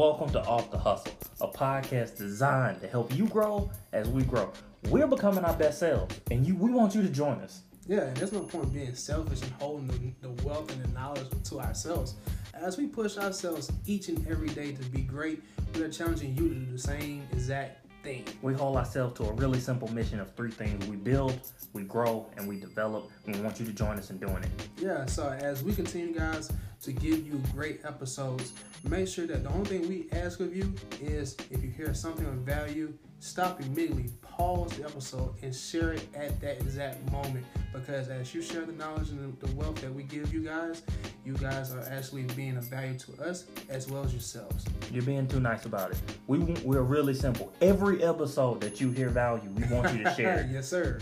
welcome to Off the Hustle, a podcast designed to help you grow as we grow. We're becoming our best selves, and you we want you to join us. Yeah, and there's no point being selfish and holding the, the wealth and the knowledge to ourselves. As we push ourselves each and every day to be great, we are challenging you to do the same exact thing. We hold ourselves to a really simple mission of three things we build, we grow, and we develop. We want you to join us in doing it. Yeah, so as we continue, guys, to give you great episodes, make sure that the only thing we ask of you is if you hear something of value, stop immediately, pause the episode, and share it at that exact moment. Because as you share the knowledge and the wealth that we give you guys, you guys are actually being of value to us as well as yourselves. You're being too nice about it. We we're really simple. Every episode that you hear value, we want you to share. yes, sir.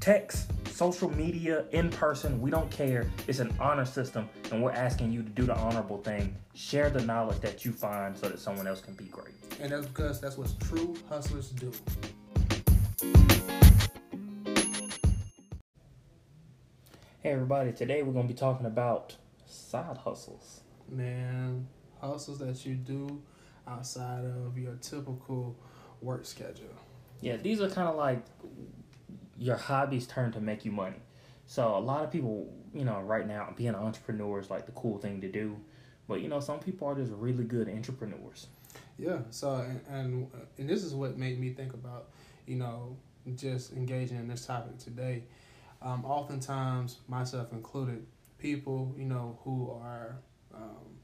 Text, social media, in person, we don't care. It's an honor system, and we're asking you to do the honorable thing. Share the knowledge that you find so that someone else can be great. And that's because that's what true hustlers do. Hey everybody, today we're going to be talking about side hustles. Man, hustles that you do outside of your typical work schedule. Yeah, these are kind of like your hobbies turn to make you money. So a lot of people, you know, right now being an entrepreneur is like the cool thing to do, but you know, some people are just really good entrepreneurs. Yeah. So and and, and this is what made me think about, you know, just engaging in this topic today. Um, oftentimes, myself included, people you know who are um,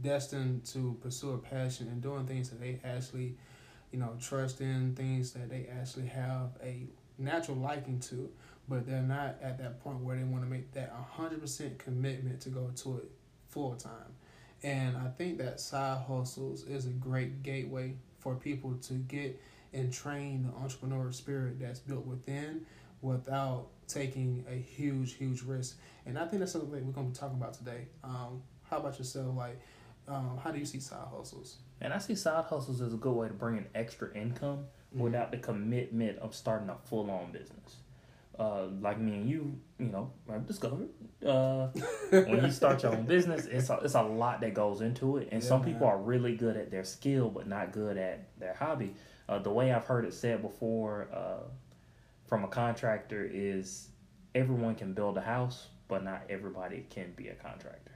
destined to pursue a passion and doing things that they actually, you know, trust in, things that they actually have a natural liking to, but they're not at that point where they want to make that 100% commitment to go to it full time. And I think that side hustles is a great gateway for people to get and train the entrepreneur spirit that's built within without taking a huge, huge risk. And I think that's something that we're going to be talking about today. Um, how about yourself? Like, um, how do you see side hustles? And I see side hustles as a good way to bring in extra income mm-hmm. without the commitment of starting a full on business. Uh, like me and you, you know, I've discovered uh, when you start your own business, it's a, it's a lot that goes into it, and yeah, some people man. are really good at their skill but not good at their hobby. Uh, the way I've heard it said before uh, from a contractor is everyone can build a house, but not everybody can be a contractor.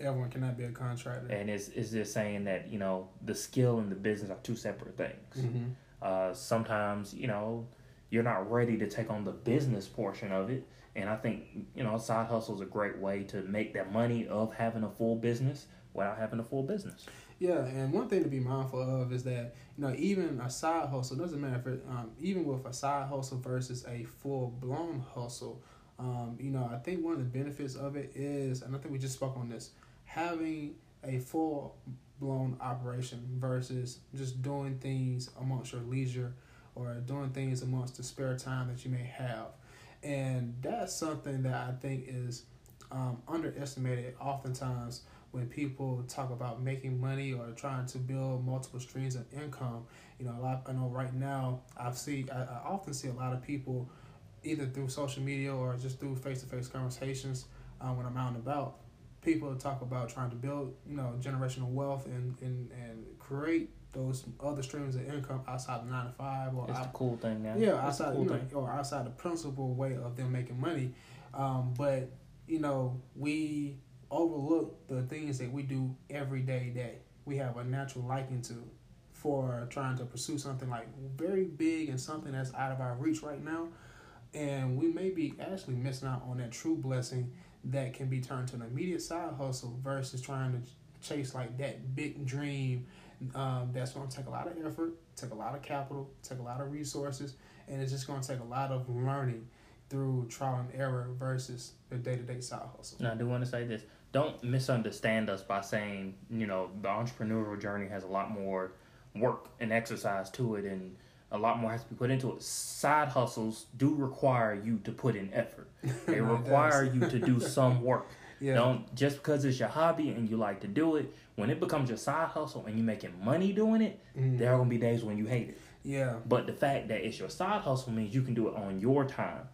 Everyone cannot be a contractor. And it's, it's just saying that, you know, the skill and the business are two separate things. Mm-hmm. Uh, sometimes, you know, you're not ready to take on the business portion of it. And I think, you know, side hustle is a great way to make that money of having a full business without having a full business. Yeah, and one thing to be mindful of is that you know even a side hustle doesn't matter if it, um, even with a side hustle versus a full blown hustle. Um, you know, I think one of the benefits of it is, and I think we just spoke on this, having a full blown operation versus just doing things amongst your leisure or doing things amongst the spare time that you may have. And that's something that I think is um, underestimated oftentimes when people talk about making money or trying to build multiple streams of income. You know, a lot. I know right now I've seen I, I often see a lot of people either through social media or just through face to face conversations uh, when I'm out and about. People talk about trying to build, you know, generational wealth and, and, and create those other streams of income outside of nine to five or it's out, the cool thing now. Yeah, outside cool you know, or outside the principal way of them making money. Um, but you know, we overlook the things that we do every day that we have a natural liking to for trying to pursue something like very big and something that's out of our reach right now. And we may be actually missing out on that true blessing that can be turned to an immediate side hustle versus trying to chase like that big dream um, that's going to take a lot of effort, take a lot of capital, take a lot of resources, and it's just going to take a lot of learning through trial and error versus the day to day side hustle. Now, I do want to say this don't misunderstand us by saying you know the entrepreneurial journey has a lot more work and exercise to it and a lot more has to be put into it. Side hustles do require you to put in effort. They require you to do some work. Yeah. don't just because it's your hobby and you like to do it when it becomes your side hustle and you're making money doing it mm. there are going to be days when you hate it. Yeah. But the fact that it's your side hustle means you can do it on your time.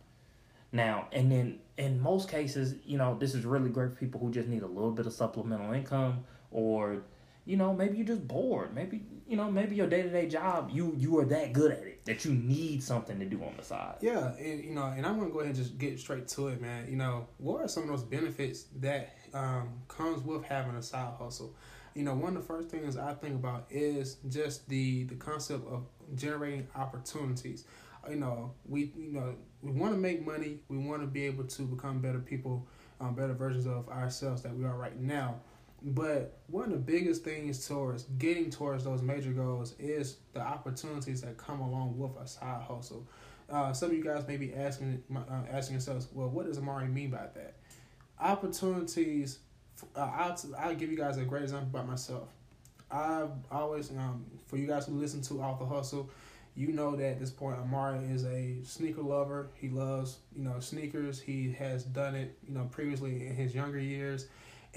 Now, and then in most cases, you know, this is really great for people who just need a little bit of supplemental income or, you know, maybe you're just bored. Maybe you know, maybe your day to day job, you you are that good at it that you need something to do on the side. Yeah, and you know, and I'm gonna go ahead and just get straight to it, man. You know, what are some of those benefits that um, comes with having a side hustle? You know, one of the first things I think about is just the the concept of generating opportunities. You know, we you know we want to make money. We want to be able to become better people, um, better versions of ourselves that we are right now. But one of the biggest things towards getting towards those major goals is the opportunities that come along with a side hustle. Uh, some of you guys may be asking uh, asking yourselves, well, what does Amari mean by that? Opportunities. Uh, I'll I'll give you guys a great example about myself. I've always um, for you guys who listen to Off the Hustle, you know that at this point Amari is a sneaker lover. He loves you know sneakers. He has done it you know previously in his younger years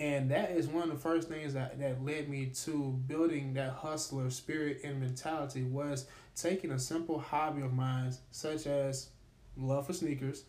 and that is one of the first things that, that led me to building that hustler spirit and mentality was taking a simple hobby of mine such as love for sneakers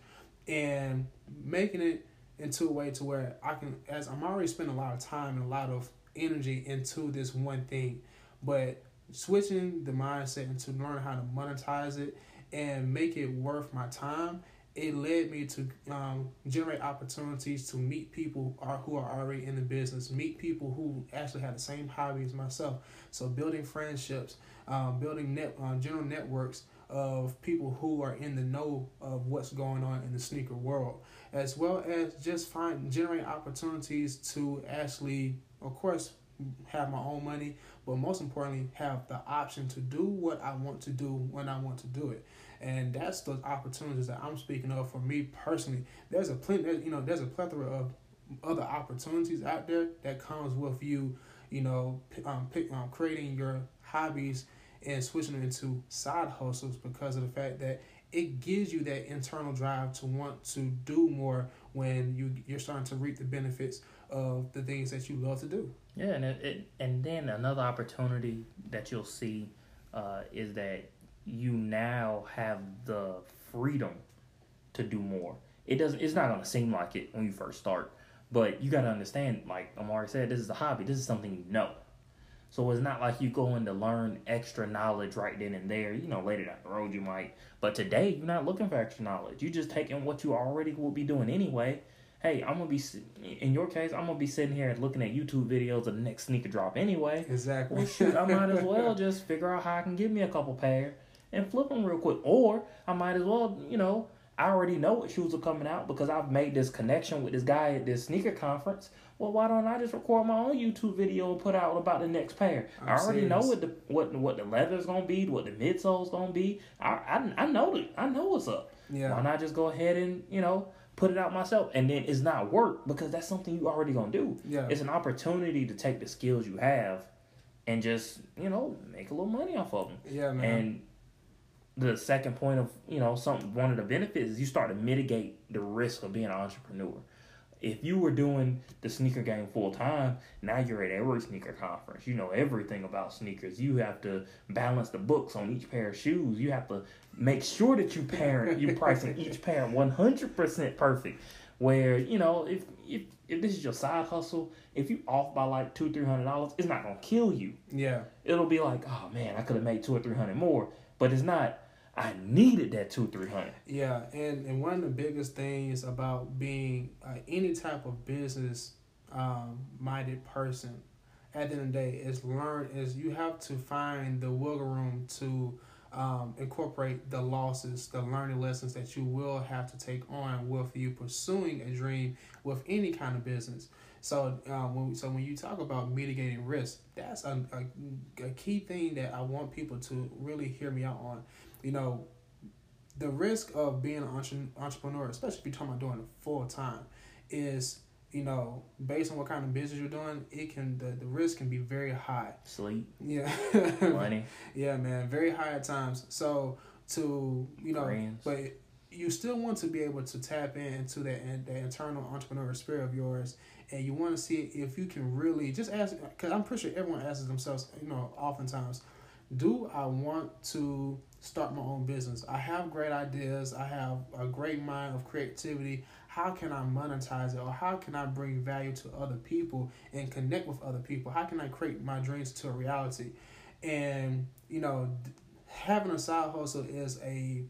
and making it into a way to where I can as I'm already spending a lot of time and a lot of energy into this one thing but switching the mindset and to learn how to monetize it and make it worth my time it led me to um, generate opportunities to meet people who are already in the business, meet people who actually have the same hobby as myself. So building friendships, um, building net uh, general networks of people who are in the know of what's going on in the sneaker world, as well as just find generate opportunities to actually, of course, have my own money, but most importantly, have the option to do what I want to do when I want to do it and that's the opportunities that I'm speaking of for me personally. There's a plenty, you know, there's a plethora of other opportunities out there that comes with you, you know, um, pick, um, creating your hobbies and switching them into side hustles because of the fact that it gives you that internal drive to want to do more when you you're starting to reap the benefits of the things that you love to do. Yeah, and it, it and then another opportunity that you'll see uh, is that you now have the freedom to do more. It doesn't. It's not gonna seem like it when you first start, but you gotta understand. Like Amari said, this is a hobby. This is something you know. So it's not like you going to learn extra knowledge right then and there. You know, later down the road you might. But today you're not looking for extra knowledge. You're just taking what you already will be doing anyway. Hey, I'm gonna be in your case. I'm gonna be sitting here looking at YouTube videos of the next sneaker drop anyway. Exactly. Well, shoot, I might as well just figure out how I can get me a couple pair and flip them real quick. Or I might as well, you know, I already know what shoes are coming out because I've made this connection with this guy at this sneaker conference. Well, why don't I just record my own YouTube video and put out about the next pair? I'm i already serious. know what the what what the leather's gonna be, what the midsole's gonna be. I I, I know the, I know what's up. Yeah. Why not just go ahead and you know put it out myself and then it's not work because that's something you already gonna do. Yeah. It's an opportunity to take the skills you have and just you know make a little money off of them. Yeah, man. And the second point of you know some one of the benefits is you start to mitigate the risk of being an entrepreneur. If you were doing the sneaker game full time, now you're at every sneaker conference. You know everything about sneakers. You have to balance the books on each pair of shoes. You have to make sure that you pair you pricing each pair one hundred percent perfect. Where you know if if if this is your side hustle, if you off by like two three hundred dollars, it's not gonna kill you. Yeah, it'll be like oh man, I could have made two or three hundred more, but it's not I needed that two three hundred. Yeah, and and one of the biggest things about being uh, any type of business um, minded person, at the end of the day, is learn is you have to find the wiggle room to um, incorporate the losses, the learning lessons that you will have to take on with you pursuing a dream with any kind of business. So um, when so when you talk about mitigating risk, that's a, a, a key thing that I want people to really hear me out on you know, the risk of being an entrepreneur, especially if you're talking about doing it full time, is you know based on what kind of business you're doing, it can the, the risk can be very high. Sleep. Yeah. Money. yeah, man, very high at times. So to you know, but you still want to be able to tap into that that internal entrepreneurial spirit of yours, and you want to see if you can really just ask. Because I'm pretty sure everyone asks themselves, you know, oftentimes, do I want to start my own business? I have great ideas. I have a great mind of creativity. how can I monetize it or how can I bring value to other people and connect with other people? How can I create my dreams to a reality? And, you know, having a side hustle is a,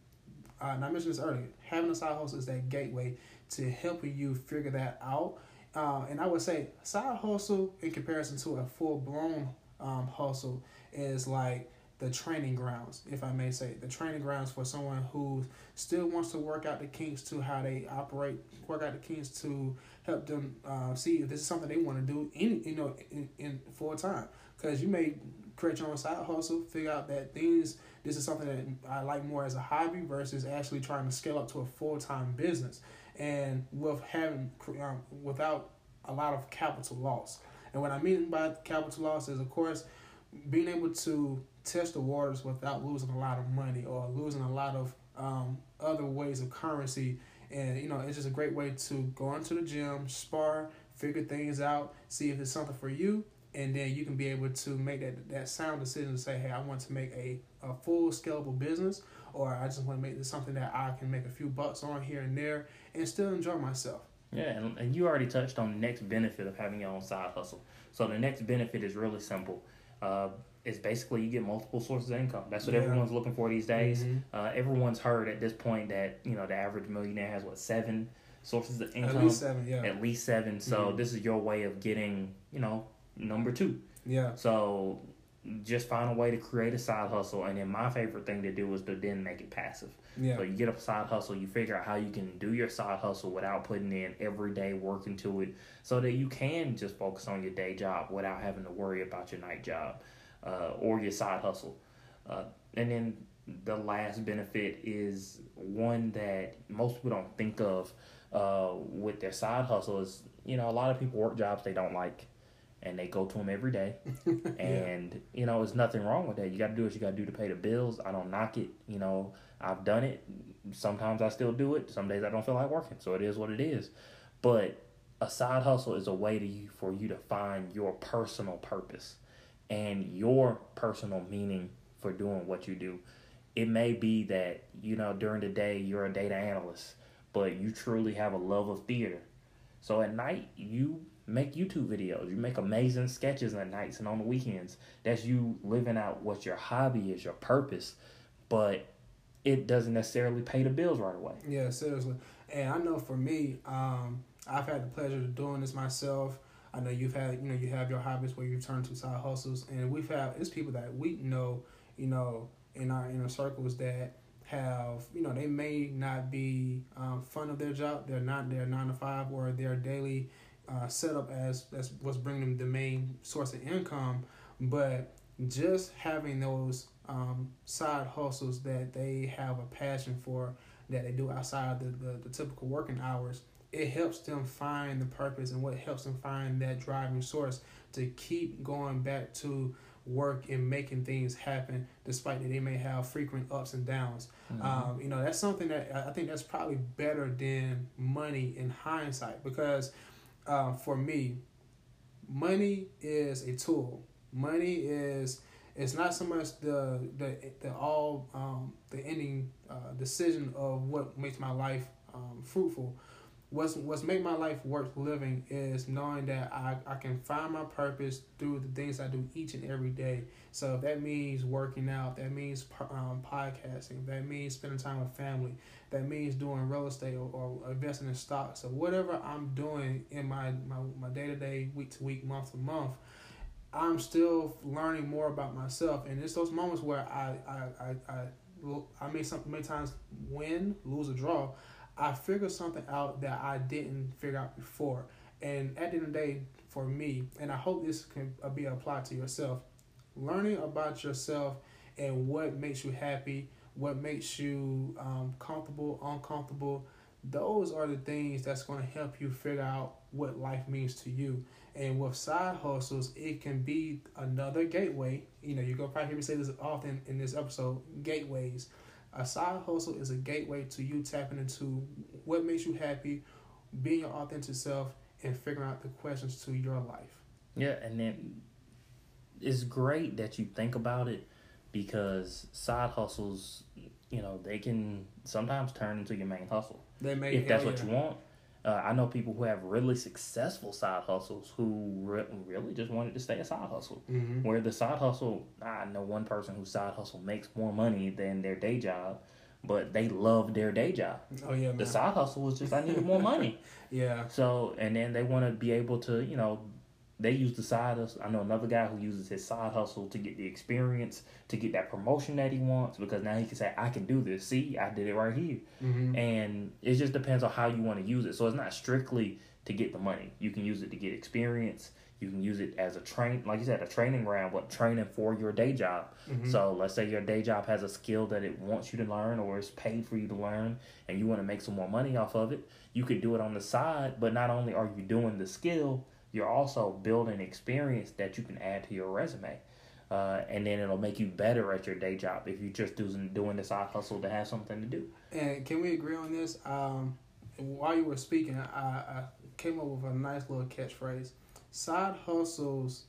uh, and I mentioned this earlier, having a side hustle is that gateway to helping you figure that out. Uh, and I would say side hustle in comparison to a full blown um, hustle is like the training grounds, if I may say, the training grounds for someone who still wants to work out the kinks to how they operate, work out the kinks to help them uh, see if this is something they want to do in you know in, in full time. Because you may create your own side hustle, figure out that things this is something that I like more as a hobby versus actually trying to scale up to a full time business, and with having um, without a lot of capital loss. And what I mean by capital loss is, of course, being able to test the waters without losing a lot of money or losing a lot of um, other ways of currency. And you know, it's just a great way to go into the gym, spar, figure things out, see if it's something for you, and then you can be able to make that that sound decision to say, hey, I want to make a, a full scalable business, or I just want to make this something that I can make a few bucks on here and there and still enjoy myself. Yeah, and, and you already touched on the next benefit of having your own side hustle. So the next benefit is really simple. Uh, it's basically you get multiple sources of income. That's what yeah. everyone's looking for these days. Mm-hmm. Uh, everyone's heard at this point that you know the average millionaire has what seven sources of income. At least seven, yeah. At least seven. So mm-hmm. this is your way of getting you know number two. Yeah. So just find a way to create a side hustle, and then my favorite thing to do is to then make it passive. Yeah. So you get a side hustle, you figure out how you can do your side hustle without putting in every day work into it, so that you can just focus on your day job without having to worry about your night job uh, or your side hustle. Uh, and then the last benefit is one that most people don't think of uh, with their side hustle is you know a lot of people work jobs they don't like and they go to them every day. And yeah. you know there's nothing wrong with that. You got to do what you got to do to pay the bills. I don't knock it. You know i've done it. Sometimes i still do it. Some days i don't feel like working. So it is what it is. But a side hustle is a way to you for you to find your personal purpose and your personal meaning for doing what you do. It may be that, you know, during the day you're a data analyst, but you truly have a love of theater. So at night, you make YouTube videos. You make amazing sketches at nights and on the weekends. That's you living out what your hobby is, your purpose. But it doesn't necessarily pay the bills right away. Yeah, seriously. And I know for me, um, I've had the pleasure of doing this myself. I know you've had, you know, you have your hobbies where you turn to side hustles, and we've had it's people that we know, you know, in our inner circles that have, you know, they may not be um, fun of their job, they're not their nine to five or their daily uh, setup as that's what's bringing them the main source of income, but just having those um, side hustles that they have a passion for that they do outside the, the, the typical working hours it helps them find the purpose and what helps them find that driving source to keep going back to work and making things happen despite that they may have frequent ups and downs. Mm-hmm. um, you know that's something that i think that's probably better than money in hindsight because uh, for me money is a tool. Money is it's not so much the the, the all um, the ending uh, decision of what makes my life um, fruitful what's what's made my life worth living is knowing that I, I can find my purpose through the things I do each and every day. So that means working out, that means um, podcasting, that means spending time with family, that means doing real estate or, or investing in stocks or whatever I'm doing in my my, my day-to-day, week-to-week, month-to-month, I'm still learning more about myself. And it's those moments where I I, I, I I may some many times win, lose, or draw. I figured something out that I didn't figure out before. And at the end of the day, for me, and I hope this can uh, be applied to yourself, learning about yourself and what makes you happy, what makes you um, comfortable, uncomfortable, those are the things that's going to help you figure out what life means to you. And with side hustles, it can be another gateway. You know, you're going to probably hear me say this often in this episode gateways a side hustle is a gateway to you tapping into what makes you happy, being your authentic self, and figuring out the questions to your life. Yeah, and then it's great that you think about it because side hustles, you know, they can sometimes turn into your main hustle. They may if that's what you want. Uh, I know people who have really successful side hustles who re- really just wanted to stay a side hustle. Mm-hmm. Where the side hustle, I know one person whose side hustle makes more money than their day job, but they love their day job. Oh yeah, man. The side hustle was just I needed more money. yeah. So and then they want to be able to, you know, they use the side hustle. I know another guy who uses his side hustle to get the experience, to get that promotion that he wants, because now he can say, "I can do this. See, I did it right here." Mm-hmm. And it just depends on how you want to use it. So it's not strictly to get the money. You can use it to get experience. You can use it as a train, like you said, a training ground, but training for your day job. Mhm. So let's say your day job has a skill that it wants you to learn or it's paid for you to learn and you want to make some more money off of it. You could do it on the side, but not only are you doing the skill, you're also building experience that you can add to your resume. Uh, and then it'll make you better at your day job if you're just doing doing the side hustle to have something to do. And can we agree on this? Um, while you were speaking, I, I came up with a nice little catchphrase. Side hustles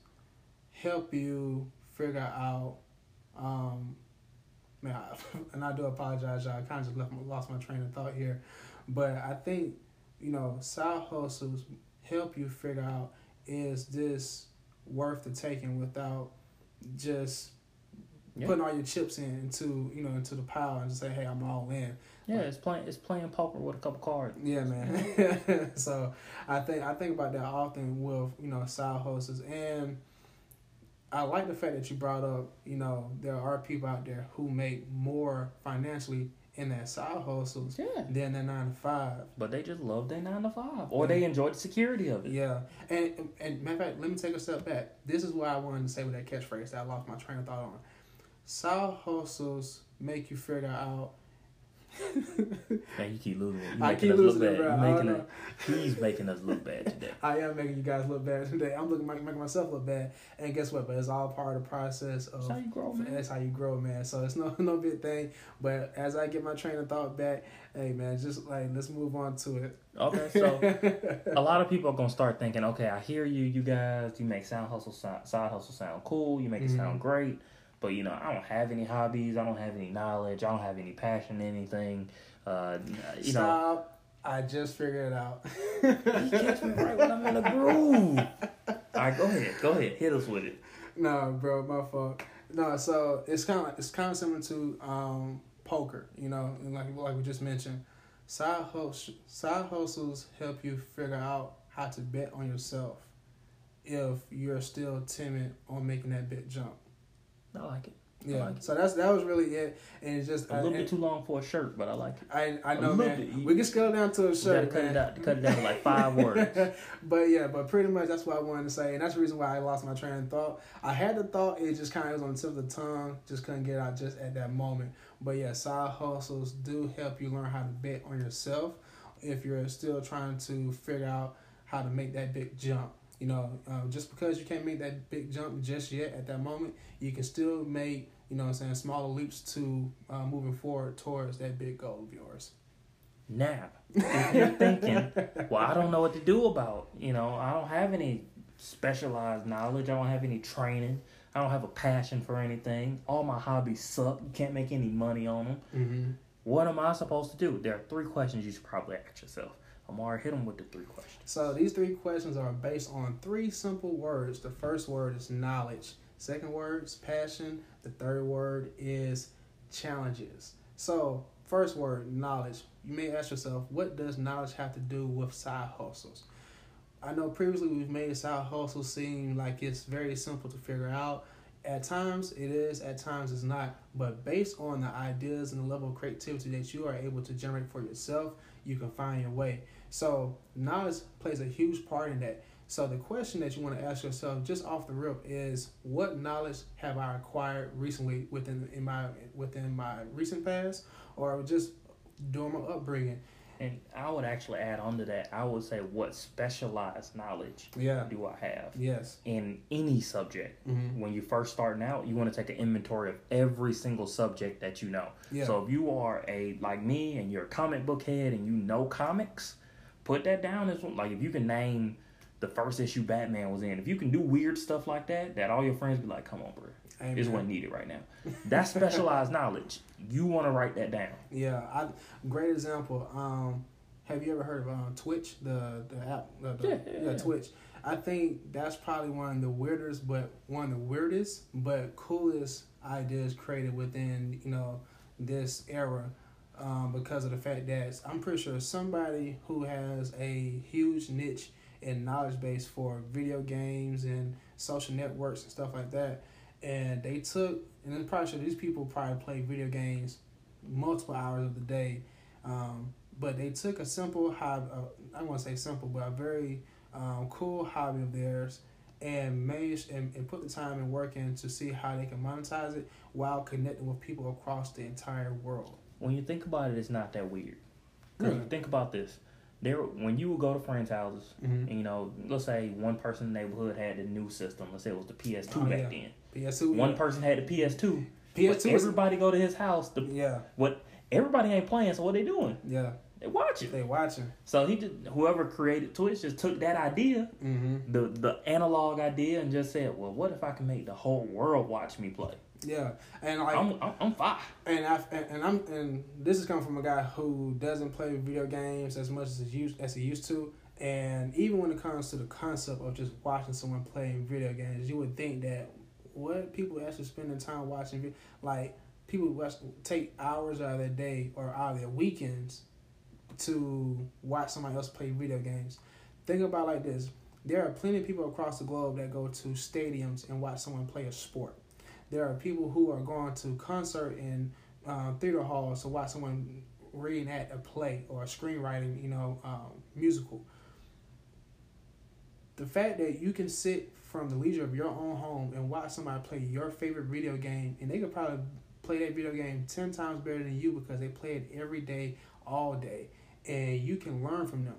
help you figure out. Um, man, I, and I do apologize, y'all. I kind of just left lost my train of thought here, but I think you know side hustles help you figure out is this worth the taking without just Yeah. putting all your chips in into you know into the pile and just say hey I'm all in. Yeah, it's playing it's playing poker with a couple cards. Yeah, man. so I think I think about that often with you know side hustles, and I like the fact that you brought up you know there are people out there who make more financially in that side hustles Yeah. than their nine to five. But they just love their nine to five. Or they enjoy the security of it. Yeah, and and matter of fact, let me take a step back. This is what I wanted to say with that catchphrase that I lost my train of thought on. Side hustles make you figure out. Man, you keep losing it. You I making keep losing it, bad. bro. You I don't making he's making us look bad today. I am making you guys look bad today. I'm looking making myself look bad, and guess what? But it's all part of the process of. That's how you grow, man. That's how you grow, man. So it's no no big thing. But as I get my train of thought back, hey man, just like let's move on to it. Okay, so a lot of people are gonna start thinking, okay, I hear you, you guys, you make sound hustle sound, side hustle sound cool, you make it Mhm. sound great, but you know, I don't have any hobbies, I don't have any knowledge, I don't have any passion, anything. Uh, you know, I just figured it out. you catch me right when I'm in a groove. All right, go ahead, go ahead, hit us with it. no, bro, my fault. No, so it's kind of it's kind of similar to um, poker, you know, and like like we just mentioned. Side hustle, side hustles help you figure out how to bet on yourself if you're still timid on making that big jump. I like it. Yeah, like it. so that's that was really it, and it's just A little I, bit too long for a shirt, but I like it. I I a know, man. We can scale down to a We gotta shirt, cut it out, cut it down to like five words. but yeah, but pretty much that's what I wanted to say, and that's the reason why I lost my train of thought. I had the thought, it just kind of was on the tip of the tongue, just couldn't get out just at that moment. But yeah, side hustles do help you learn how to bet on yourself if you're still trying to figure out how to make that big jump. You know, uh, just because you can't make that big jump just yet at that moment, you can still make you know what I'm saying smaller leaps to uh, moving forward towards that big goal of yours. Now, if you're thinking, well, I don't know what to do about, you know, I don't have any specialized knowledge, I don't have any training, I don't have a passion for anything, all my hobbies suck, you can't make any money on them. Mm-hmm. What am I supposed to do? There are three questions you should probably ask yourself. Amari, hit them with the three questions. So these three questions are based on three simple words. The first word is knowledge. Second word is passion. The third word is challenges. So first word, knowledge. You may ask yourself, what does knowledge have to do with side hustles? I know previously we've made side hustles seem like it's very simple to figure out. At times it is, at times it's not. But based on the ideas and the level of creativity that you are able to generate for yourself, you can find your way. So knowledge plays a huge part in that. So the question that you want to ask yourself just off the rip is what knowledge have I acquired recently within in my within my recent past or just during my upbringing? And I would actually add on to that, I would say, what specialized knowledge Yeah. do I have Yes. in any subject? Mm-hmm. When you first starting out, you want to take an inventory of every single subject that you know. Yeah. So if you are a like me and you're a comic book head and you know comics, put that down as one. Like if you can name the first issue Batman was in, if you can do weird stuff like that, that all your friends be like, "Come on, bro, Amen. this what needed right now." That's specialized knowledge. You want to write that down. Yeah, I great example. Um, have you ever heard of um, Twitch, the the app? The, the, Yeah, yeah, yeah. Twitch. I think that's probably one of the weirdest, but one of the weirdest but coolest ideas created within you know this era. Um, because of the fact that I'm pretty sure somebody who has a huge niche and knowledge base for video games and social networks and stuff like that, and they took and I'm probably sure these people probably play video games multiple hours of the day, um, but they took a simple hobby. Uh, I want to say simple, but a very um, cool hobby of theirs, and made and, and put the time and work in to see how they can monetize it while connecting with people across the entire world. When you think about it, it's not that weird. Think about this. There, when you would go to friends' houses, Mm-hmm. and you know, let's say one person in the neighborhood had the new system. Let's say it was the PS2 Oh, back yeah. then. PS2. One person had the PS2. PS2. was- everybody go to his house. The, yeah, what everybody ain't playing, so what they doing? yeah. They watching. They watching. So he just whoever created Twitch just took that idea, Mm-hmm. the the analog idea, and just said, well, what if I can make the whole world watch me play? Yeah, and like I'm I'm, I'm fine. and I and, and I'm and this is coming from a guy who doesn't play video games as much as he used as he used to. And even when it comes to the concept of just watching someone playing video games, you would think that what people actually spending time watching, like people watch, take hours out of their day or out of their weekends to watch somebody else play video games. Think about it like this: there are plenty of people across the globe that go to stadiums and watch someone play a sport. There are people who are going to concert and uh, theater halls to watch someone reenact a play or a screenwriting, you know, um, musical. The fact that you can sit from the leisure of your own home and watch somebody play your favorite video game, and they could probably play that video game ten times better than you because they play it every day, all day, and you can learn from them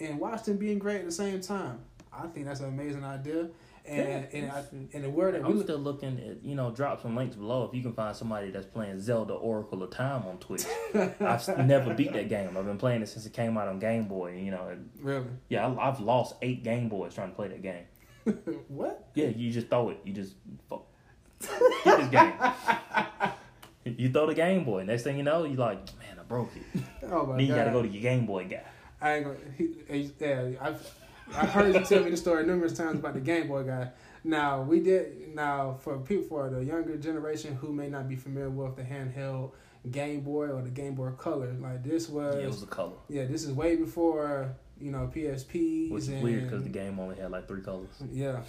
and watch them being great at the same time. I think that's an amazing idea. And Yeah. and I, and the word I'm look, still looking at you know drop some links below if you can find somebody that's playing Zelda Oracle of Time on Twitch. I've never beat that game. I've been playing it since it came out on Game Boy. You know, and, really yeah, I, I've lost eight Game Boys trying to play that game. what? Yeah, you just throw it. You just fuck. get this game. You throw the Game Boy. Next thing you know, you like, man, I broke it. Oh my then you god! got to go to your Game Boy guy. I ain't gonna. He, he, yeah, I've I've heard you tell me the story numerous times about the Game Boy guy. Now we did. Now for people for the younger generation who may not be familiar with the handheld Game Boy or the Game Boy Color, like this was. Yeah, it was a color, yeah, this is way before you know PSPs. which is and, weird because the game only had like three colors. Yeah,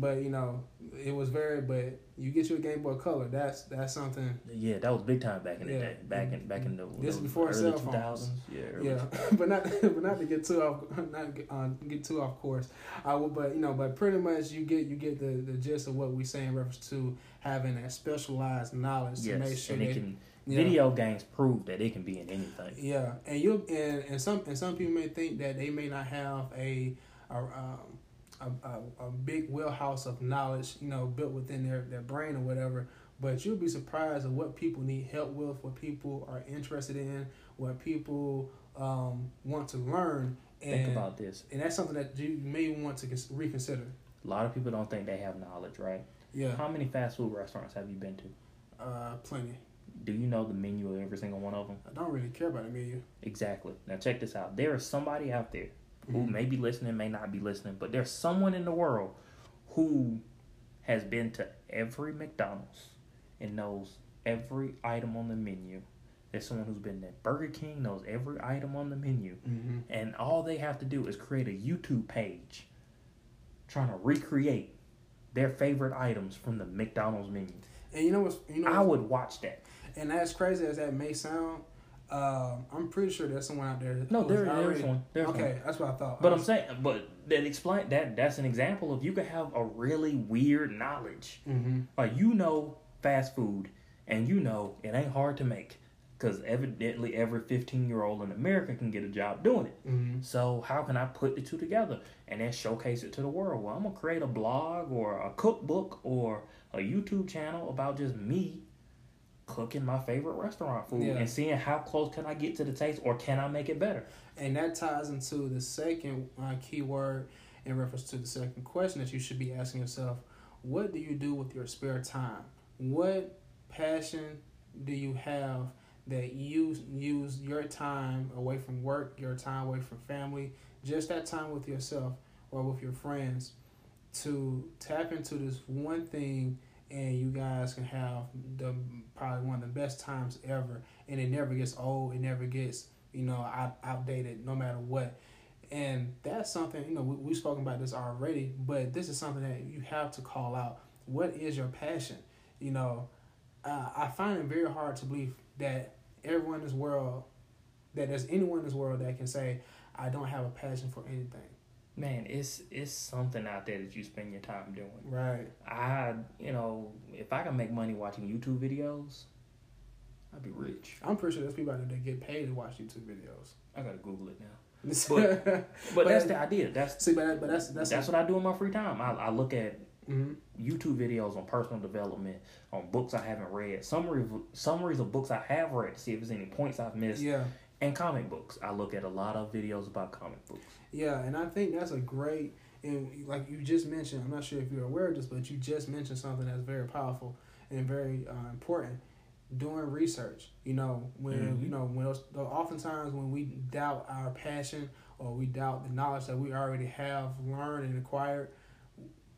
but you know it was very. But you get you a Game Boy Color. That's that's something. Yeah, that was big time back in the Yeah. day. Back in back in the, This is the before early cell phones. Yeah, Yeah, but not but not to get too off not get, uh, get too off course. I will, but you know, but pretty much you get you get the, the gist of what we say in reference to having that specialized knowledge to make Yes, sure and it can. yeah, Video games prove that it can be in anything. yeah, and you and, and some and some people may think that they may not have a a um, a, a, a big wheelhouse of knowledge, you know, built within their, their brain or whatever. But you'll be surprised at what people need help with, what people are interested in, what people um, want to learn. And, Think about this. and that's something that you may want to reconsider. A lot of people don't think they have knowledge, right? Yeah, How many fast food restaurants have you been to? uh, plenty. Do you know the menu of every single one of them? I don't really care about the menu. Exactly. Now check this out. There is somebody out there who Mhm. may be listening, may not be listening, but there's someone in the world who has been to every McDonald's and knows every item on the menu. There's someone who's been at Burger King, knows every item on the menu. Mm-hmm. And all they have to do is create a YouTube page trying to recreate their favorite items from the McDonald's menu. And you know what's you know I would watch that. And as crazy as that may sound, um, I'm pretty sure there's someone out there. No, there, there's already- one. There's okay, one. that's what I thought. But I'm saying, but that explain that that's an example of you can have a really weird knowledge. hmm Like you know fast food, and you know it ain't hard to make, because evidently every 15 year old in America can get a job doing it. hmm So how can I put the two together and then showcase it to the world? Well, I'm gonna create a blog or a cookbook or a YouTube channel about just me cooking my favorite restaurant food Yeah. and seeing how close can I get to the taste or can I make it better? And that ties into the second uh, key word in reference to the second question that you should be asking yourself: What do you do with your spare time? What passion do you have that you use your time away from work, your time away from family, just that time with yourself or with your friends to tap into this one thing and you guys can have the probably one of the best times ever. And it never gets old it never gets you know out, outdated no matter what. And that's something you know we, we've spoken about this already but this is something that you have to call out. What is your passion? You know uh, i find it very hard to believe that everyone in this world that there's anyone in this world that can say i don't have a passion for anything man, it's it's something out there that you spend your time doing. right I, you know, if I can make money watching YouTube videos, I'd be rich. i'm pretty sure there's people out there that get paid to watch youtube videos I gotta Google it now. but, But, But- that's the idea. That's see but, but that's that's, that's, what I do in my free time. I, I look at hmm YouTube videos on personal development, on books I haven't read, summary summaries of books I have read to see if there's any points I've missed, yeah and comic books. I look at a lot of videos about comic books. Yeah, and I think that's a great and like you just mentioned. I'm not sure if you're aware of this, but you just mentioned something that's very powerful and very uh, important. Doing research, you know, when Mhm. you know when those, oftentimes when we doubt our passion or we doubt the knowledge that we already have learned and acquired,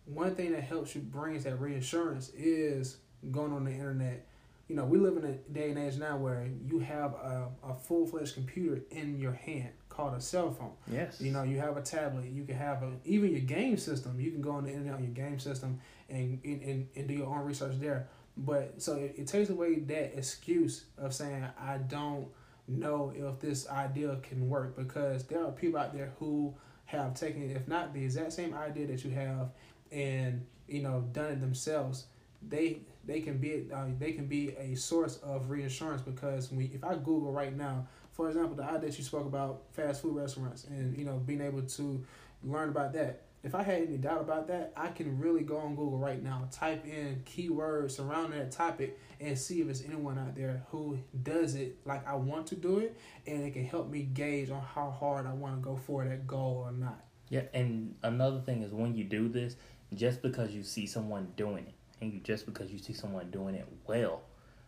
one thing that helps you brings that reassurance is going on the internet. You know, we live in a day and age now where you have a, a full fledged computer in your hand called a cell phone. Yes. You know, you have a tablet. You can have a even your game system. You can go on the internet on your game system and and, and, do your own research there. But so it, it takes away that excuse of saying I don't know if this idea can work because there are people out there who have taken if not the exact same idea that you have and you know done it themselves. They they can be uh, they can be a source of reassurance because we if I Google right now for example, the idea that you spoke about fast food restaurants and you know being able to learn about that. If I had any doubt about that, I can really go on Google right now, type in keywords surrounding that topic, and see if there's anyone out there who does it like I want to do it, and it can help me gauge on how hard I want to go for that goal or not. Yeah, and another thing is when you do this, just because you see someone doing it, and you just because you see someone doing it well,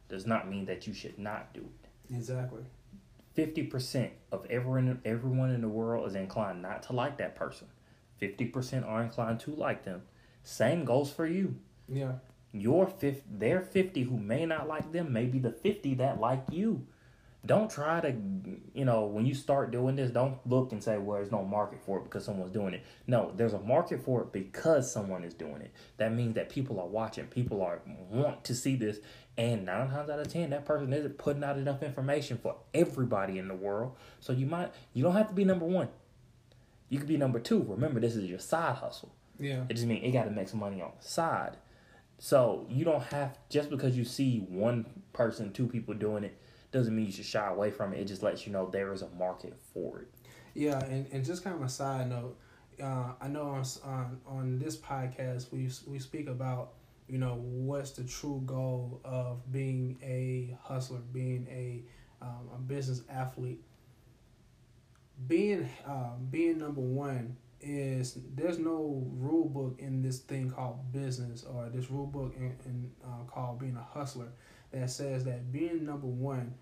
does not mean that you should not do it. Exactly. Fifty percent of everyone everyone in the world is inclined not to like that person. Fifty percent are inclined to like them. Same goes for you. Yeah. Your fifth, their fifty who may not like them may be the fifty that like you. Don't try to, you know, when you start doing this, don't look and say, well, there's no market for it because someone's doing it. No, there's a market for it because someone is doing it. That means that people are watching, people are want to see this, and nine times out of ten, that person isn't putting out enough information for everybody in the world. So you might, you don't have to be number one. You could be number two. Remember, this is your side hustle. Yeah. It just means it got to make some money on the side. So you don't have just because you see one person, two people doing it, doesn't mean you should shy away from it. It just lets you know there is a market for it. Yeah, and, and just kind of a side note, uh, I know on, on on this podcast we we speak about you know what's the true goal of being a hustler, being a um, a business athlete. Being um, being number one is there's no rule book in this thing called business or this rule book in, in uh, called being a hustler that says that being number one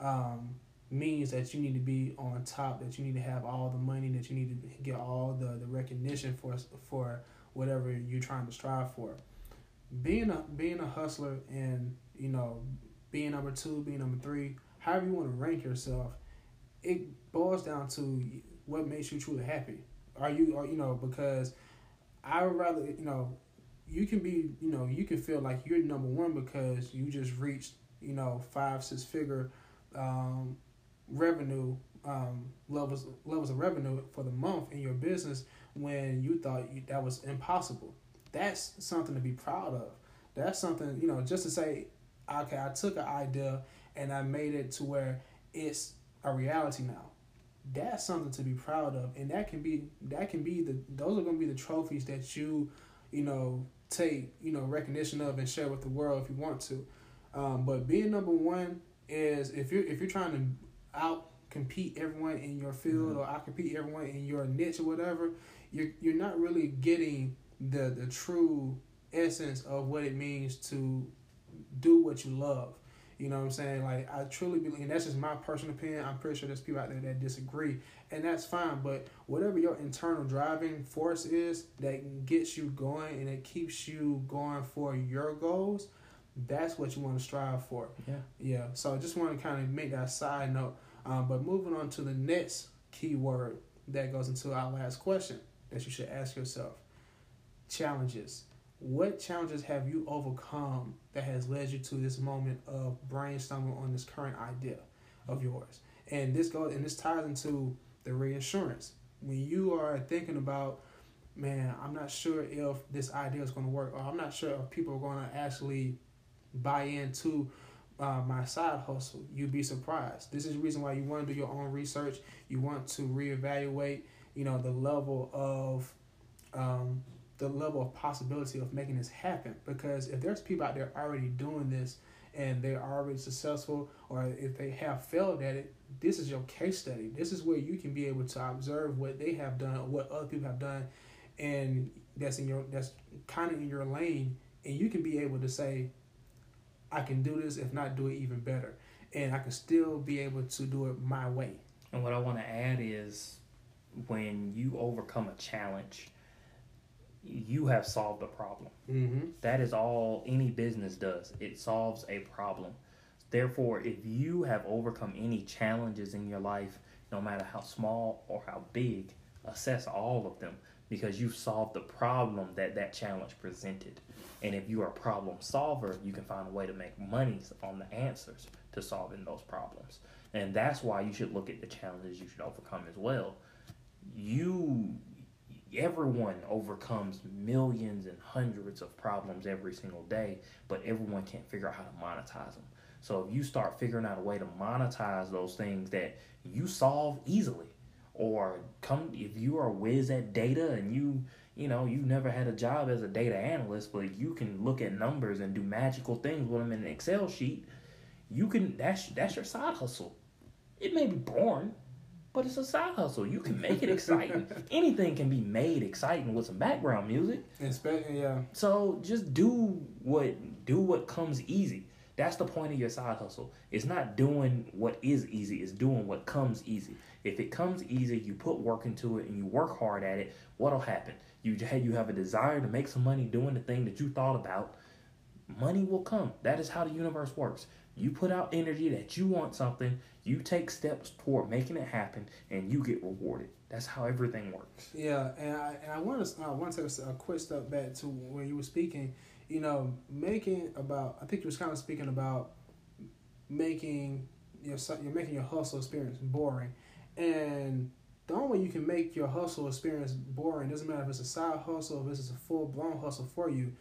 um, means that you need to be on top, that you need to have all the money, that you need to get all the, the recognition for for whatever you're trying to strive for. Being a being a hustler and you know being number two, being number three, however you want to rank yourself, it boils down to what makes you truly happy. Are you are you know because I would rather you know you can be you know you can feel like you're number one because you just reached you know five six figure um, revenue um, levels levels of revenue for the month in your business when you thought you, that was impossible. That's something to be proud of. That's something you know just to say, okay, I took an idea and I made it to where it's a reality now. That's something to be proud of, and that can be that can be the those are going to be the trophies that you, you know, take you know recognition of and share with the world if you want to. Um, but being number one is if you're if you're trying to out compete everyone in your field mm-hmm. or out compete everyone in your niche or whatever, you're you're not really getting the the true essence of what it means to do what you love. You know what I'm saying? Like I truly believe, and that's just my personal opinion. I'm pretty sure there's people out there that disagree, and that's fine. But whatever your internal driving force is that gets you going and it keeps you going for your goals, that's what you want to strive for. Yeah. Yeah. So I just want to kind of make that side note. Um, but moving on to the next keyword that goes into our last question that you should ask yourself: challenges. What challenges have you overcome that has led you to this moment of brainstorming on this current idea of yours? And this goes and this ties into the reassurance. When you are thinking about, man, I'm not sure if this idea is going to work, or I'm not sure if people are going to actually buy into uh, my side hustle, you'd be surprised. This is the reason why you want to do your own research. You want to reevaluate, you know, the level of um, the level of possibility of making this happen. Because if there's people out there already doing this and they're already successful, or if they have failed at it, this is your case study. This is where you can be able to observe what they have done, or what other people have done, and that's in your that's kind of in your lane, and you can be able to say, I can do this, if not do it even better. And I can still be able to do it my way. And what I want to add is when you overcome a challenge, you have solved a problem. Mm-hmm. That is all any business does. It solves a problem. Therefore, if you have overcome any challenges in your life, no matter how small or how big, assess all of them because you've solved the problem that that challenge presented. And if you are a problem solver, you can find a way to make money on the answers to solving those problems. And that's why you should look at the challenges you should overcome as well. You everyone overcomes millions and hundreds of problems every single day, but everyone can't figure out how to monetize them. So if you start figuring out a way to monetize those things that you solve easily, or come if you are a whiz at data and you you know you never had a job as a data analyst, but you can look at numbers and do magical things with them in an Excel sheet, you can that's that's your side hustle. It may be boring, but it's a side hustle. You can make it exciting. Anything can be made exciting with some background music. Especially, yeah. So just do what do what comes easy. That's the point of your side hustle. It's not doing what is easy, it's doing what comes easy. If it comes easy, you put work into it and you work hard at it, what'll happen? You you have a desire to make some money doing the thing that you thought about, money will come. That is how the universe works. You put out energy that you want something, you take steps toward making it happen, and you get rewarded. That's how everything works. Yeah, and I and I want to I want to take a quick step back to when you were speaking. You know, making about I think you was kind of speaking about making your you're making your hustle experience boring, and the only way you can make your hustle experience boring doesn't matter if it's a side hustle, or if it's a full blown hustle for you.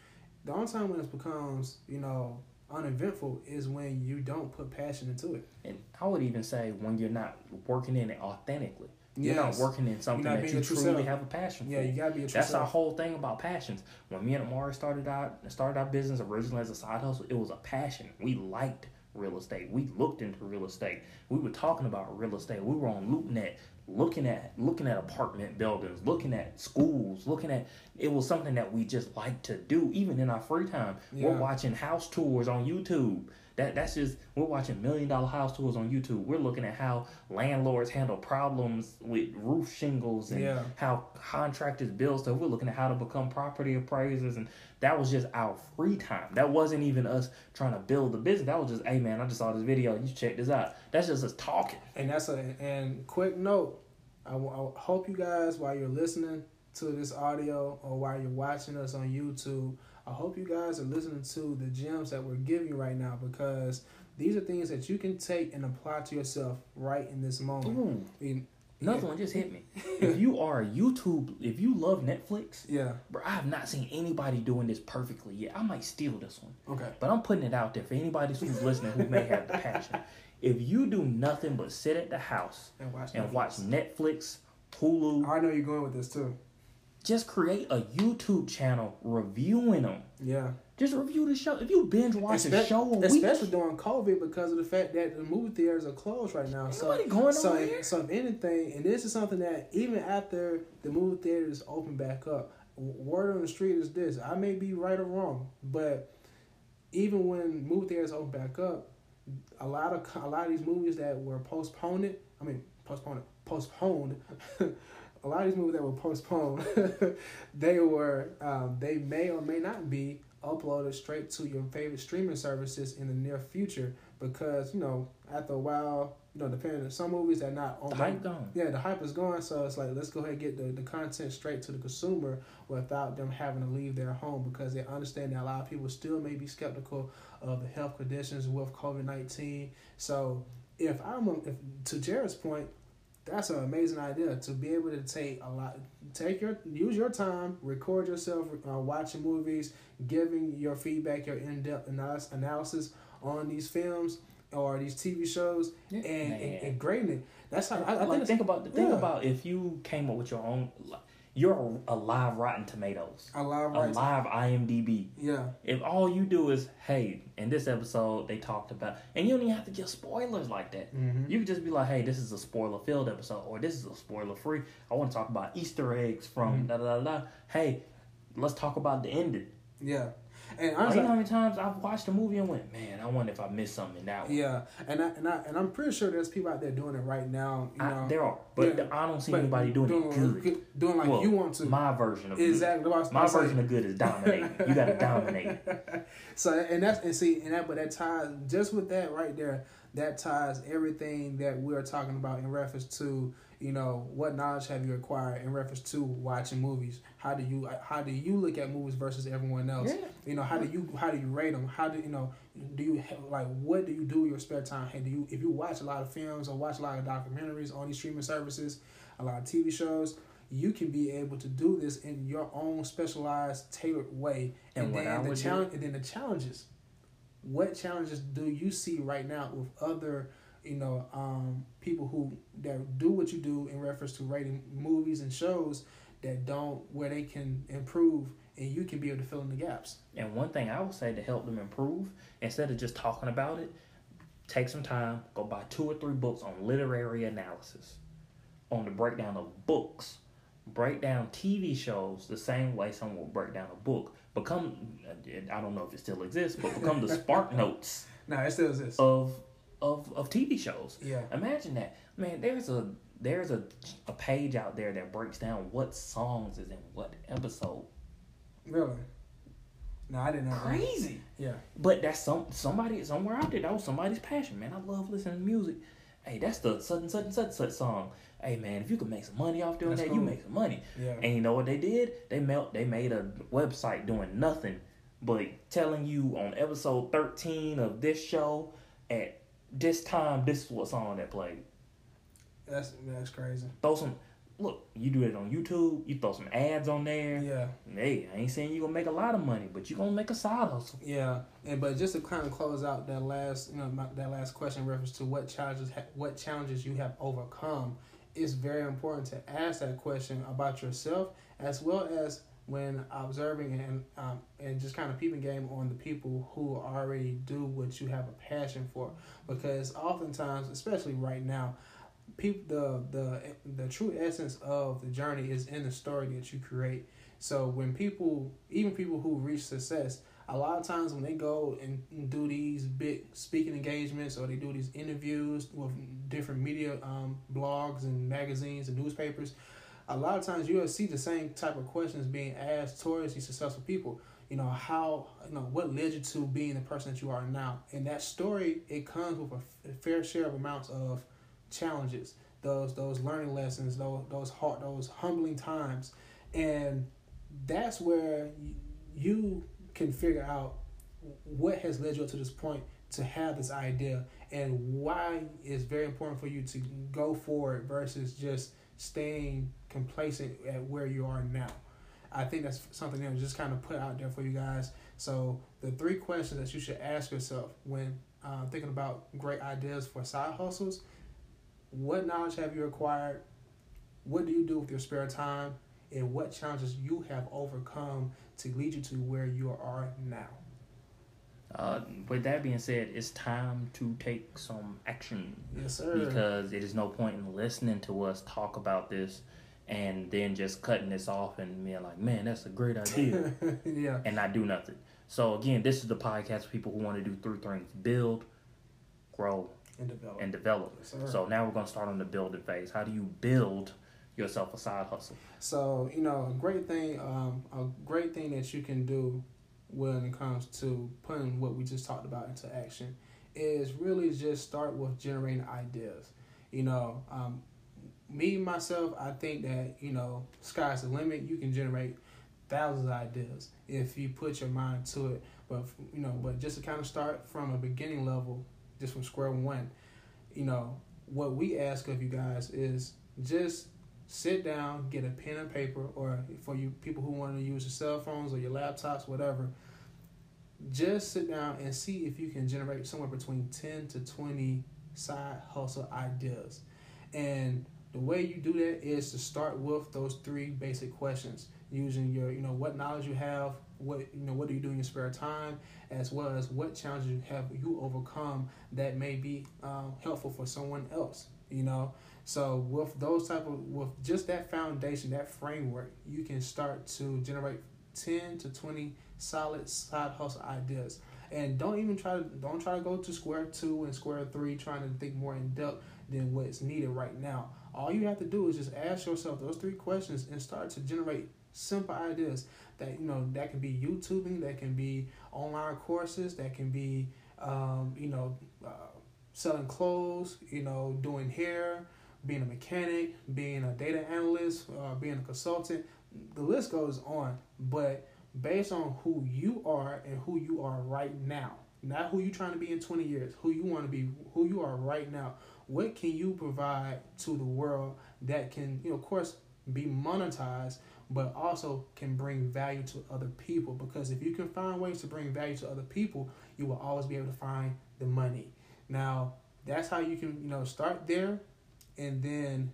The only time when it becomes you know uneventful is when you don't put passion into it. And I would even say when you're not working in it authentically. You're Yes. not working in something that you truly self. have a passion Yeah, for. you gotta be a true That's our whole thing about passions. When me and Amari started our started our business originally as a side hustle, it was a passion. We liked real estate. We looked into real estate. We were talking about real estate. We were on LoopNet looking at looking at apartment buildings, looking at schools, looking at it was something that we just like to do even in our free time. We're watching house tours on YouTube. That that's just we're watching million dollar house tours on YouTube. We're looking at how landlords handle problems with roof shingles and Yeah. how contractors build stuff. We're looking at how to become property appraisers, and that was just our free time. That wasn't even us trying to build the business. That was just, hey man, I just saw this video. You check this out. That's just us talking. And that's a and quick note. I, w- I hope you guys while you're listening to this audio or while you're watching us on YouTube, I hope you guys are listening to the gems that we're giving right now because these are things that you can take and apply to yourself right in this moment. Ooh, I mean, another one just hit me. if you are a YouTube, if you love Netflix, yeah. bro, I have not seen anybody doing this perfectly yet. I might steal this one. Okay. But I'm putting it out there for anybody who's listening who may have the passion. If you do nothing but sit at the house And watch. and Netflix. watch Netflix, Hulu, I know you're going with this too. Just create a YouTube channel reviewing them. Yeah. Just review the show. If you binge watch a Espe- show a week, especially during COVID because of the fact that the movie theaters are closed right now. So, going so, nowhere. so if anything, and this is something that even after the movie theaters open back up, word on the street is this: I may be right or wrong, but even when movie theaters open back up, a lot of a lot of these movies that were postponed. I mean, postponed, postponed. a lot of these movies that were postponed, they were um, they may or may not be uploaded straight to your favorite streaming services in the near future because you know after a while you know depending on some movies that not on The hype gone. yeah the hype is gone so it's like let's go ahead and get the, the content straight to the consumer without them having to leave their home because they understand that a lot of people still may be skeptical of the health conditions with covid-19 so if i'm a, if to jared's point that's an amazing idea to be able to take a lot take your use your time record yourself uh, watching movies giving your feedback your in-depth analysis, analysis on these films or these tv shows and, and, and grading it that's how i, I like, think, think about the think yeah. about if you came up with your own. You're a, a live Rotten Tomatoes, a lot of a live IMDb. yeah If all you do is, hey, in this episode they talked about, and you don't even have to give spoilers like that. mm-hmm. You could just be like, hey, this is a spoiler filled episode, or this is a spoiler free. I want to talk about Easter eggs from Mhm. da da da da. Hey, let's talk about the ending. yeah and honestly, you know how many times I've watched a movie and went, man, I wonder if I missed something in that one. yeah and I, and I and i'm pretty sure there's people out there doing it right now you I- know there are, but Yeah. I don't see but anybody doing, it good. doing like Well, you want to My version of good. exactly what My version of good is dominating. You got to dominate. So and that's and see and that but that ties just with that right there that ties everything that we're talking about in reference to you know what knowledge have you acquired in reference to watching movies? How do you how do you look at movies versus everyone else? Yeah. you know how do you how do you rate them how do you know do you ha- like what do you do with your spare time? Hey do you if you watch a lot of films or watch a lot of documentaries on these streaming services a lot of tv shows you can be able to do this in your own specialized tailored way. And and, what I then the challenge and then the challenges. What challenges do you see right now with other you know um, people who that do what you do in reference to rating movies and shows that don't where they can improve and you can be able to fill in the gaps. And one thing I would say to help them improve, instead of just talking about it, take some time, go buy two or three books on literary analysis, on the breakdown of books, break down TV shows the same way someone will break down a book. Become, I don't know if it still exists, but become the Spark Notes no it still exists. of of of TV shows. yeah Imagine that, man. There's a there's a a page out there that breaks down what songs is in what episode. really no i didn't know that. Crazy. yeah But that's some somebody somewhere out there. That was somebody's passion, man. I love listening to music. Hey, that's the such and such and such such song. Hey, man, if you could make some money off doing That's that, you make some money. yeah And you know what they did? They melt. They made a website doing nothing but telling you on episode thirteen of this show at this time, this is what song that played. that's that's crazy Throw some. Look, you do it on YouTube. You throw some ads on there. yeah Hey, I ain't saying you gonna make a lot of money, but you gonna make a side hustle. Yeah, and but just to kind of close out that last, you know, my, that last question in reference to what challenges, ha- what challenges you have overcome, it's very important to ask that question about yourself as well as when observing and um, and just kind of peeping game on the people who already do what you have a passion for, because oftentimes, especially right now, people the the the true essence of the journey is in the story that you create. So when people, even people who reach success, a lot of times when they go and do these big speaking engagements or they do these interviews with different media um, blogs and magazines and newspapers, a lot of times you'll see the same type of questions being asked towards these successful people. You know how you know what led you to being the person that you are now, and that story it comes with a, fair share of amounts of challenges, those those learning lessons, those those hard, those humbling times, and that's where you can figure out what has led you up to this point to have this idea and why it's very important for you to go forward versus just staying complacent at where you are now. I think that's something that was just kind of put out there for you guys. So the three questions that you should ask yourself when uh, thinking about great ideas for side hustles: What knowledge have you acquired? What do you do with your spare time? And what challenges you have overcome to lead you to where you are now? Uh, with that being said, it's time to take some action Yes, sir. because it is no point in listening to us talk about this and then just cutting this off and being like, man, that's a great idea, yeah, and not do nothing. So again, this is the podcast for people who want to do three things: build, grow, and develop. and develop. Yes. So now we're gonna start on the building phase. How do you build yourself a side hustle? So you know, a great thing, um, a great thing that you can do when it comes to putting what we just talked about into action is really just start with generating ideas. You know, um, me myself, I think that you know, sky's the limit. You can generate thousands of ideas if you put your mind to it. But you know, but just to kind of start from a beginning level, just from square one, you know, what we ask of you guys is just sit down, get a pen and paper, or for you people who want to use your cell phones or your laptops, whatever, just sit down and see if you can generate somewhere between 10 to 20 side hustle ideas. And the way you do that is to start with those three basic questions using your, you know, what knowledge you have, what you know, what do you do in your spare time, as well as what challenges have you overcome that may be um, helpful for someone else. You know, so with those type of with just that foundation, that framework, you can start to generate ten to twenty solid side hustle ideas. And don't even try to don't try to go to square two and square three trying to think more in depth than what's needed right now. All you have to do is just ask yourself those three questions and start to generate simple ideas that you know that can be YouTubing, that can be online courses, that can be um, you know uh, selling clothes, you know doing hair, being a mechanic, being a data analyst, uh, being a consultant. The list goes on, but based on who you are and who you are right now, not who you're trying to be in 20 years, who you want to be, who you are right now. What can you provide to the world that can, you know, of course, be monetized, but also can bring value to other people? Because if you can find ways to bring value to other people, you will always be able to find the money. Now, that's how you can, you know, start there and then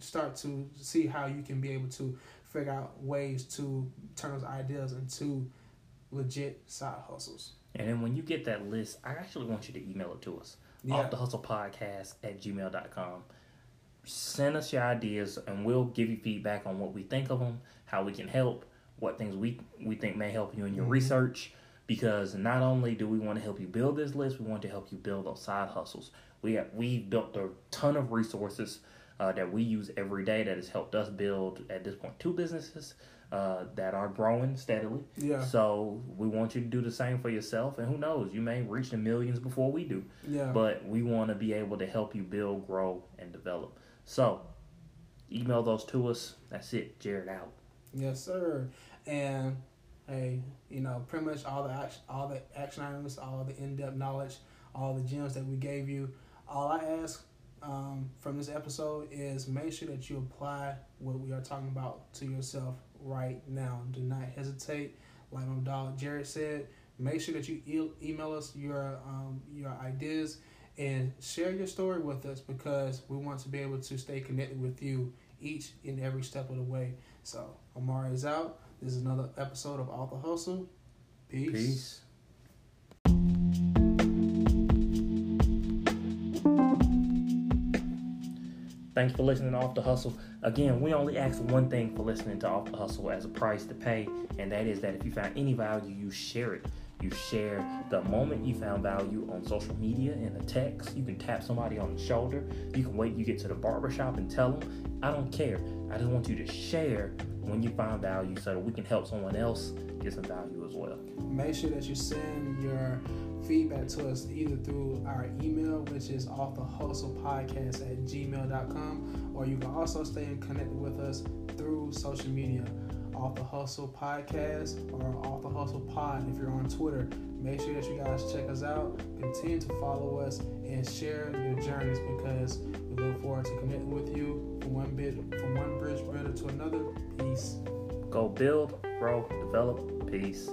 start to see how you can be able to figure out ways to turn those ideas into legit side hustles. And then when you get that list, I actually want you to email it to us. Yeah. Off the hustle podcast at gmail.com. Send us your ideas and we'll give you feedback on what we think of them, how we can help, what things we, we think may help you in your Mhm. research. Because not only do we want to help you build this list, we want to help you build those side hustles. We have, we built a ton of resources uh, that we use every day that has helped us build at this point two businesses uh, that are growing steadily. Yeah. So we want you to do the same for yourself, and who knows, you may reach the millions before we do. Yeah. But we want to be able to help you build, grow, and develop. So email those to us. That's it. Jared out. Yes, sir. And hey, you know, pretty much all the action, all the action items, all the in-depth knowledge, all the gems that we gave you. All I ask um, from this episode is make sure that you apply what we are talking about to yourself right now. Do not hesitate. Like my dog Jared said, make sure that you e- email us your um, your ideas and share your story with us because we want to be able to stay connected with you each and every step of the way. So Amari is out. This is another episode of Off the Hustle. Peace. Peace. Thanks for listening to Off the Hustle. Again, we only ask one thing for listening to Off the Hustle as a price to pay, and that is that if you found any value, you share it. You share the moment you found value on social media in a text. You can tap somebody on the shoulder. You can wait you get to the barbershop and tell them. I don't care. I just want you to share when you find value so that we can help someone else get some value as well. Make sure that you send your feedback to us either through our email, which is off the hustle podcast at gmail.com, or you can also stay connected with us through social media. Off the Hustle Podcast or Off the Hustle Pod if you're on Twitter. Make sure that you guys check us out. Continue to follow us and share your journeys because we look forward to connecting with you from one bit from one bridge builder to another. Peace. Go build, grow, develop. Peace.